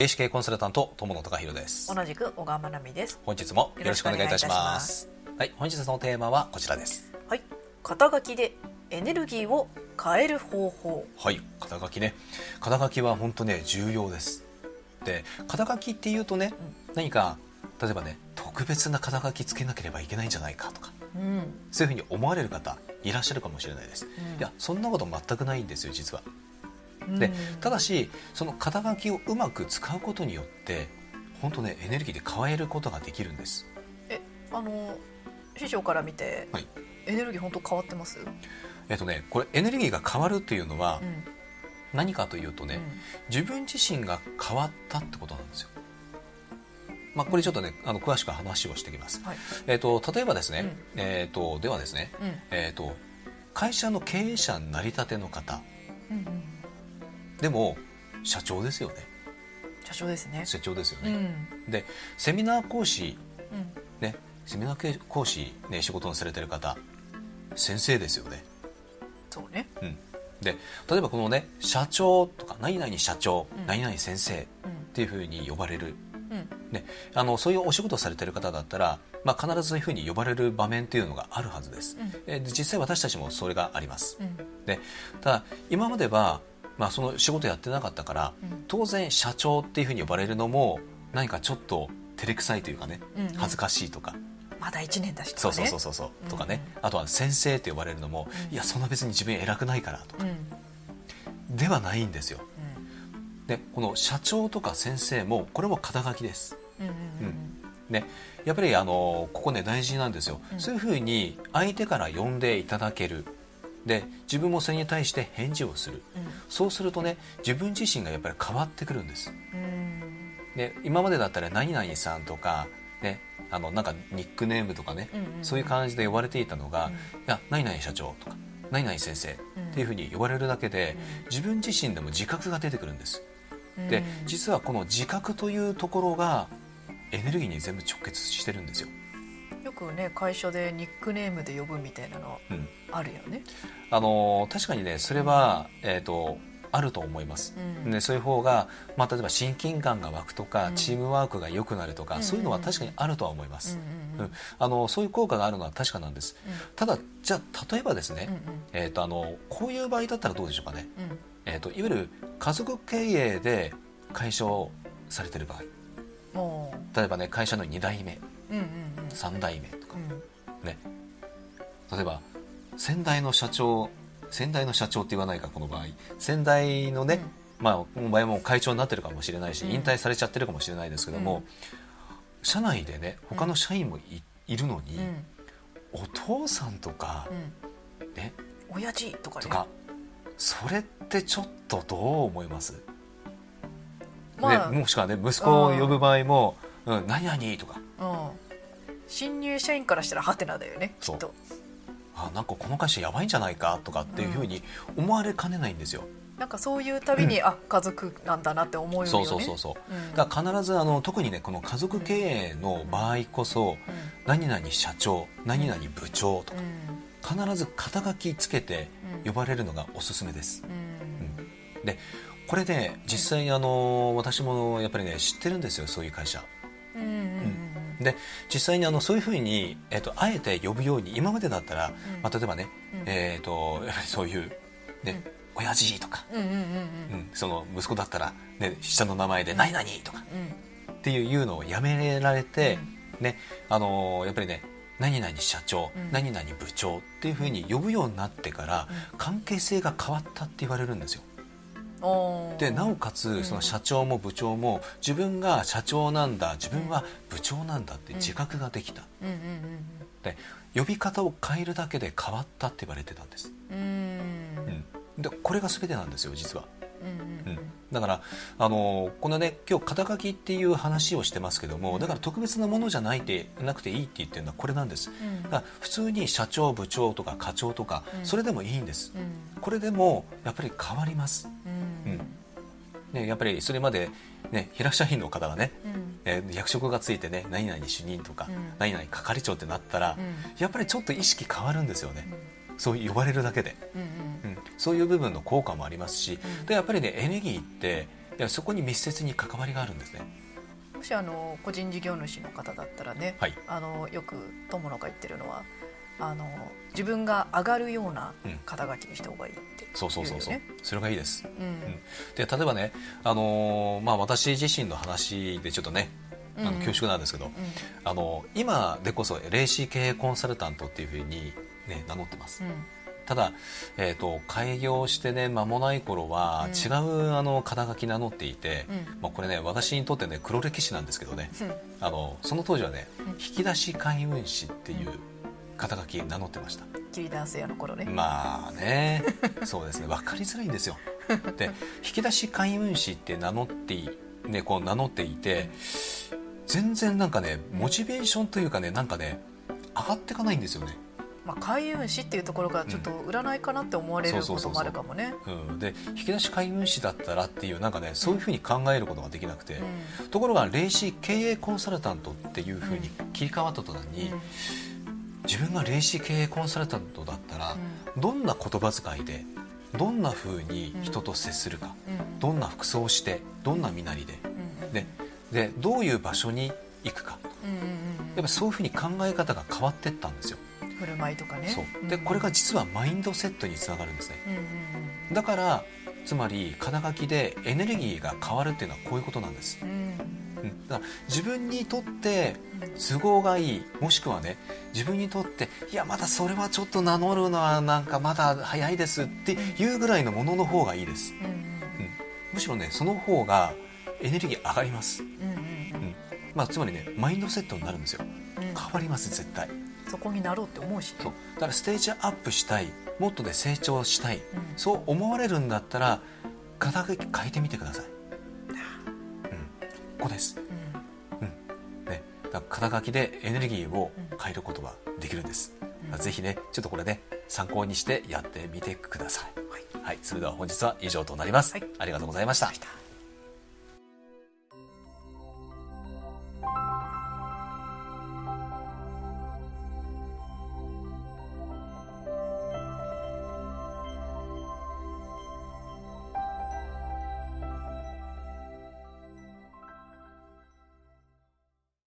ACK コンサルタント友野隆弘です。同じく小川真奈美です。本日もよろしくお願いいたします。はい本日のテーマはこちらです。はい肩書きでエネルギーを変える方法。はい肩書きね。肩書きは本当ね重要です。で肩書きっていうとね、うん、何か例えばね特別な肩書きつけなければいけないんじゃないかとか、うん、そういうふうに思われる方いらっしゃるかもしれないです、うん、いやそんなこと全くないんですよ実はでただしその肩書きをうまく使うことによって本当ねエネルギーで変えることができるんです。えあの師匠から見て、はい、エネルギー本当変わってます？えっとねこれエネルギーが変わるっていうのは、うん、何かというとね、うん、自分自身が変わったってことなんですよ。まあ、これちょっとねあの詳しく話をしていきます、はい、えーと、例えばですね、うん、えーと、ではですね、えーと、会社の経営者になりたての方、でも社長ですよね。社長ですね。社長ですよね、うん、でセミナー講師、うん、ねセミナー講師ね仕事をされてる方先生ですよね。そうね、うん、で例えばこのね社長とか何々社長、うん、何々先生っていうふうに呼ばれる、ね、あのそういうお仕事をされてる方だったら、まあ、必ずそういうふうに呼ばれる場面っていうのがあるはずです、うん、え実際私たちもそれがあります、でただ今まではまあ、その仕事やってなかったから、うん、当然社長っていうふうに呼ばれるのも何かちょっと照れくさいというかね、恥ずかしいとか。まだ1年だしとか、ね、そうそうそうそう、うん、とかね。あとは先生って呼ばれるのも、うん、いやそんな別に自分偉くないからとか、ではないんですよ、でこの社長とか先生もこれも肩書きです、うんね、やっぱりあのここね大事なんですよ、そういうふうに相手から呼んでいただけるで自分もそれに対して返事をする、うん、そうするとね自分自身がやっぱり変わってくるんです、で今までだったら「何々さん」とか、ね、あのなんかニックネームとかね、うんうん、そういう感じで呼ばれていたのが「うん、いや何々社長」とか「何々先生」っていうふうに呼ばれるだけで、自分自身でも自覚が出てくるんです。で実はこの自覚というところがエネルギーに全部直結してるんですよ。よくね会社でニックネームで呼ぶみたいなのあるよね、うん、あの確かにねそれは、えっ、ー、とあると思います、うん、でそういう方が、まあ、例えば親近感が湧くとか、うん、チームワークが良くなるとか、うん、そういうのは確かにあるとは思います、うんあのそういう効果があるのは確かなんです、ただじゃあ例えばですね、うん。うん、えーと、あのこういう場合だったらどうでしょうかね、えーと、いわゆる家族経営で会社をされてる場合。例えばね会社の2代目、3代目とか、ね。例えば先代の社長先代の社長って言わないかこの場合。先代のね、まあこの場合も会長になってるかもしれないし、引退されちゃってるかもしれないですけども、社内でね他の社員もい,、いるのに、お父さんとか、ね。親父とか,、ね、とかそれってちょっとどう思います、まあ、もしくはね息子を呼ぶ場合も「うん、何々」とか、新入社員からしたらハテナだよねきっと。あなんかこの会社やばいんじゃないかとかっていうふうに思われかねないんですよ。なんかそういうたびに、うん、あ家族なんだなって思うよね。そうそうそうそう。うん、だから必ずあの特にねこの家族経営の場合こそ、うん、何々社長、何々部長とか、必ず肩書きつけて呼ばれるのがおすすめです。でこれで実際あの私もやっぱりね知ってるんですよそういう会社。うんで実際にあのそういうふうに、えーと、あえて呼ぶように今までだったら、うん、まあ、例えばね、うん、えーと、やはりそういうね、うん、親父とか、うん、その息子だったら、ね、下の名前で「何々」とか、っていう言うのをやめられて、ねあのー、やっぱりね何々社長、何々部長っていうふうに呼ぶようになってから、関係性が変わったって言われるんですよ。でなおかつその社長も部長も自分が社長なんだ自分は部長なんだって自覚ができた、で呼び方を変えるだけで変わったって言われてたんです、うん、でこれが全てなんですよ実は。うん、だからあのこのね今日肩書きっていう話をしてますけどもだから特別なものじゃないてなくていいって言ってるのはこれなんです、うん、だから普通に社長部長とか課長とか、それでもいいんです、これでもやっぱり変わります、うん。ね、やっぱりそれまで、ね、平社員の方がね、うん、えー、役職がついてね何々主任とか、うん、何々係長ってなったら、うん、やっぱりちょっと意識変わるんですよね、そう呼ばれるだけで、うんうん、そういう部分の効果もありますし、でやっぱりねエネルギーってそこに密接に関わりがあるんですね。もしあの個人事業主の方だったらね、はい。あのよく友野が言ってるのはあの自分が上がるような肩書きにした方がいいって言うよ、ね。そうそうそうそう。それがいいです。うん。で例えばね、あのーまあ、私自身の話でちょっとねあのうん恐縮なんですけど、あの今でこそ霊視経営コンサルタントっていうふうに、ね、名乗ってます、うんただ、えー、と開業してね間もない頃はうん。違うあの肩書き名乗っていて、うん。まあ、これね私にとってね黒歴史なんですけどね。うん。あのその当時はねうん。引き出し開運師っていう肩書き名乗ってました。桐ダンス屋の頃ね、まあね そうですね。分かりづらいんですよ。で引き出し開運師って名乗ってい,、ね、こう名乗っていて全然なんかねモチベーションというかねなんかね上がっていかないんですよねまあ、開運師っていうところがちょっと占いかなって思われることもあるかもね。うん、で引き出し開運師だったらっていうなんかねそういうふうに考えることができなくて、うところが霊視経営コンサルタントっていうふうに切り替わった途端に、んうん。自分が霊視経営コンサルタントだったら、どんな言葉遣いでどんなふうに人と接するか、うん。どんな服装をしてどんな身なりで。うんででどういう場所に行くか。うんうんうんやっぱそういうふうに考え方が変わっていったんですよ。振る舞いとかね。そう。でこれが実はマインドセットにつながるんですね。うんうんだからつまり肩書きでエネルギーが変わるっていうのはこういうことなんです、うん。だから自分にとって都合がいいもしくはね自分にとっていやまだそれはちょっと名乗るのはなんかまだ早いですっていうぐらいのものの方がいいです、うんむしろねその方がエネルギー上がります、うん。まあ、つまりねマインドセットになるんですよ。うん。変わります絶対そこになろうって思うしね。そう。だからステージアップしたい。もっとで成長したい、うん。そう思われるんだったら肩書き変えてみてください、うん、ここです、うん。うん。ね、だから肩書きでエネルギーを変えることができるんです、うん。ぜひねちょっとこれね参考にしてやってみてください、はい。はい、それでは本日は以上となります、はい。ありがとうございました